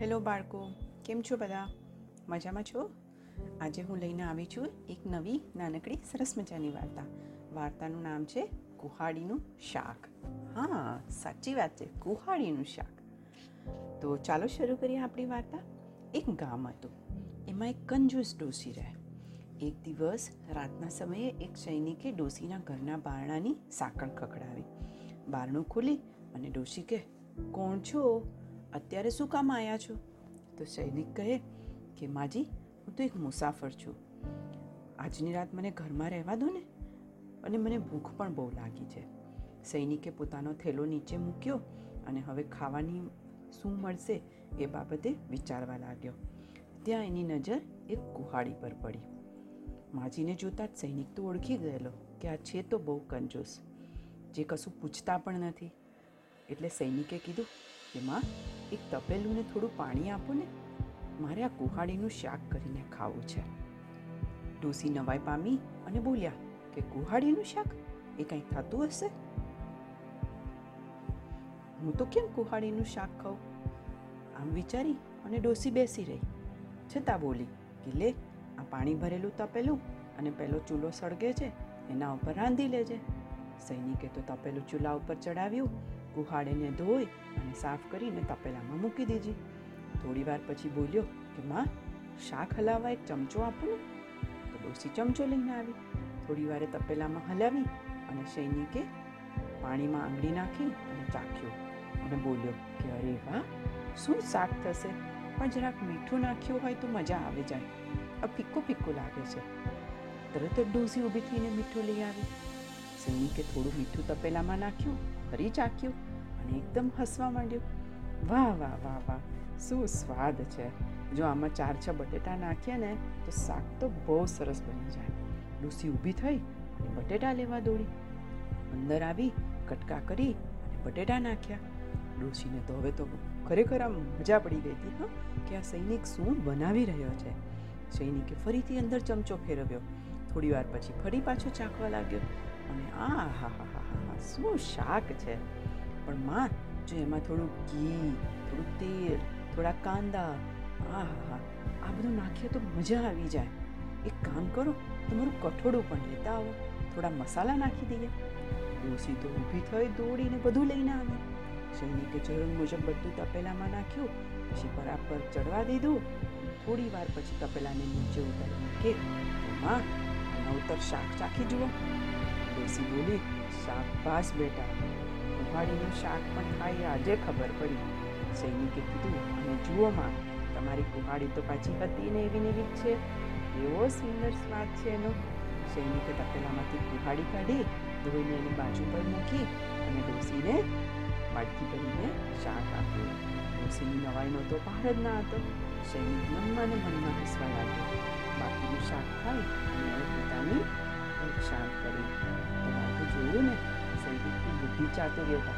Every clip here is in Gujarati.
હેલો બાળકો, કેમ છો બધા? મજામાં છો? આજે હું લઈને આવી છું એક નવી નાનકડી સરસ મજાની વાર્તા. વાર્તાનું નામ છે કુહાડીનું શાક. હા, સાચી વાત છે, કુહાડીનું શાક. તો ચાલો શરૂ કરીએ આપણી વાર્તા. એક ગામ હતું. એમાં એક કંજૂસ ડોસી રહે. એક દિવસ રાતના સમયે એક સૈનિકે ડોસીના ઘરના બારણાની સાંકળ ખખડાવી. બારણું ખોલી અને ડોસી કે કોણ છો? અત્યારે શું કામ આવ્યા છો? તો સૈનિક કહે કે, માજી, હું તો એક મુસાફર છું. આજની રાત મને ઘરમાં રહેવા દો ને. અને મને ભૂખ પણ બહુ લાગી છે. સૈનિકે પોતાનો થેલો નીચે મૂક્યો અને હવે ખાવાની શું મળશે એ બાબતે વિચારવા લાગ્યો. ત્યાં એની નજર એક કુહાડી પર પડી. માજીને જોતાં જ સૈનિક તો ઓળખી ગયેલો કે આ છે તો બહુ કંજૂસ. જે કશું પૂછતા પણ નથી. એટલે સૈનિકે કીધું કે માં એક તપેલું થોડું પાણી આપો ને. મારે આ કુહાડીનું શાક કરીને ખાવું છે. ડોસી નવાઈ પામી અને બોલ્યા કે કુહાડીનું શાક? એ કંઈ થતું હશે? હું તો કેમ કુહાડીનું શાક ખાઉં? આમ વિચારી અને ડોસી બેસી રહી. છતાં બોલી કે લે, આ પાણી ભરેલું તપેલું અને પેલો ચૂલો સળગે છે, એના ઉપર રાંધી લેજે. સૈનિકે તો તપેલું ચૂલા ઉપર ચડાવ્યું કુહાડીને ધોઈ અને સાફ કરીને તપેલામાં મૂકી દીધી. થોડી વાર પછી બોલ્યો કે, માં, શાક હલાવવા એક ચમચો આપો ને. તો ડોસી ચમચો લઈને આવી. થોડી વારે તપેલામાં હલાવી અને સૈનિકે પાણીમાં આંગળી નાખી અને ચાખ્યું અને બોલ્યો કે, અરે વાહ, શું શાક થશે? પણ જરાક મીઠું નાખ્યું હોય તો મજા આવી જાય. આ ફિક્કો ફિક્કો લાગે છે. તરત જ ડોસી ઊભી થઈને મીઠું લઈ આવી. સૈનિકે થોડું મીઠું તપેલામાં નાખ્યું ફરી ચાખ્યું અને એકદમ હસવા માંડ્યું. વાહ વાહ વાહ વાહ, શું સ્વાદ છે. જો આમાં ચાર, છ બટેટા નાખીએ ને, તો શાક તો બહુ સરસ બની જાય. ડુસી ઊભી થઈ અને બટેટા લેવા દોડી. અંદર આવી, કટકા કરી અને બટેટા નાખ્યા. ડોસીને તો હવે તો ખરેખર આમ મજા પડી ગઈ હતી, હા, કે આ સૈનિક શું બનાવી રહ્યો છે. સૈનિકે ફરીથી અંદર ચમચો ફેરવ્યો. થોડી વાર પછી ફરી પાછો ચાખવા લાગ્યો. અને આ, હા શું શાક છે? પણ માં, જો એમાં થોડું ઘી, થોડું તેલ, થોડા કાંદા, આ, હા હા, આ બધું નાખીએ તો મજા આવી જાય. એક કામ કરો, તમારું કઠોળું પણ લેતા આવો, થોડા મસાલા નાખી દઈએ. ડોસી તો ઊભી થઈ દોડીને બધું લઈને આવી. સૈનિકે જરૂર મુજબ બધું તપેલામાં નાખ્યું, પછી બરાબર ચડવા દીધું. થોડી વાર પછી તપેલાને નીચે ઉતારીને કે માં નવતર શાક ચાખી જુઓ. ડોસી બોલી શાકભાસ બેટા. કુહાડીનું શાક પણ ખાઈ આજે ખબર પડી. સૈનિકે કીધું, અને જુઓ માં, તમારી કુહાડી તો પાછી હતી ને એવી નેવી છે. એવો સુંદર સ્વાદ છે એનો. સૈનિકે તપેલામાંથી કુહાડી કાઢી, ધોઈને એની બાજુ પર મૂકી અને ડોસીને માટકી ભરીને શાક આપ્યું. ડોસીની નવાઈનો તો પાર જ ના હતો. સૈનિક મનમાં ને મનમાં હસવા લાગ્યો. બાકીનું શાક ખાઈ અને બુદ્ધિ ચાતુર્યતા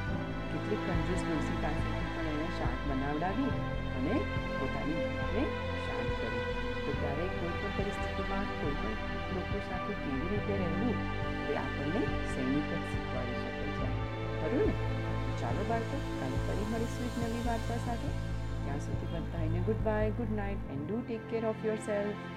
કેટલીક કંજૂસ ડોસી પાસેથી પણ એણે શાંત બનાવડાવી અને પોતાની ભૂખને શાંત કરી. તો ક્યારેક કોઈ પણ પરિસ્થિતિમાં કોઈ પણ લોકો સાથે કેવી રીતે રહેવું તે આપણને સૈનિક જ શીખવાડી શકે છે. ખરું ને? ચાલો બાળકો, કાલે ફરી મળીશું એક નવી વાર્તા સાથે. ત્યાં સુધી બધાને goodbye good night and do take care of yourself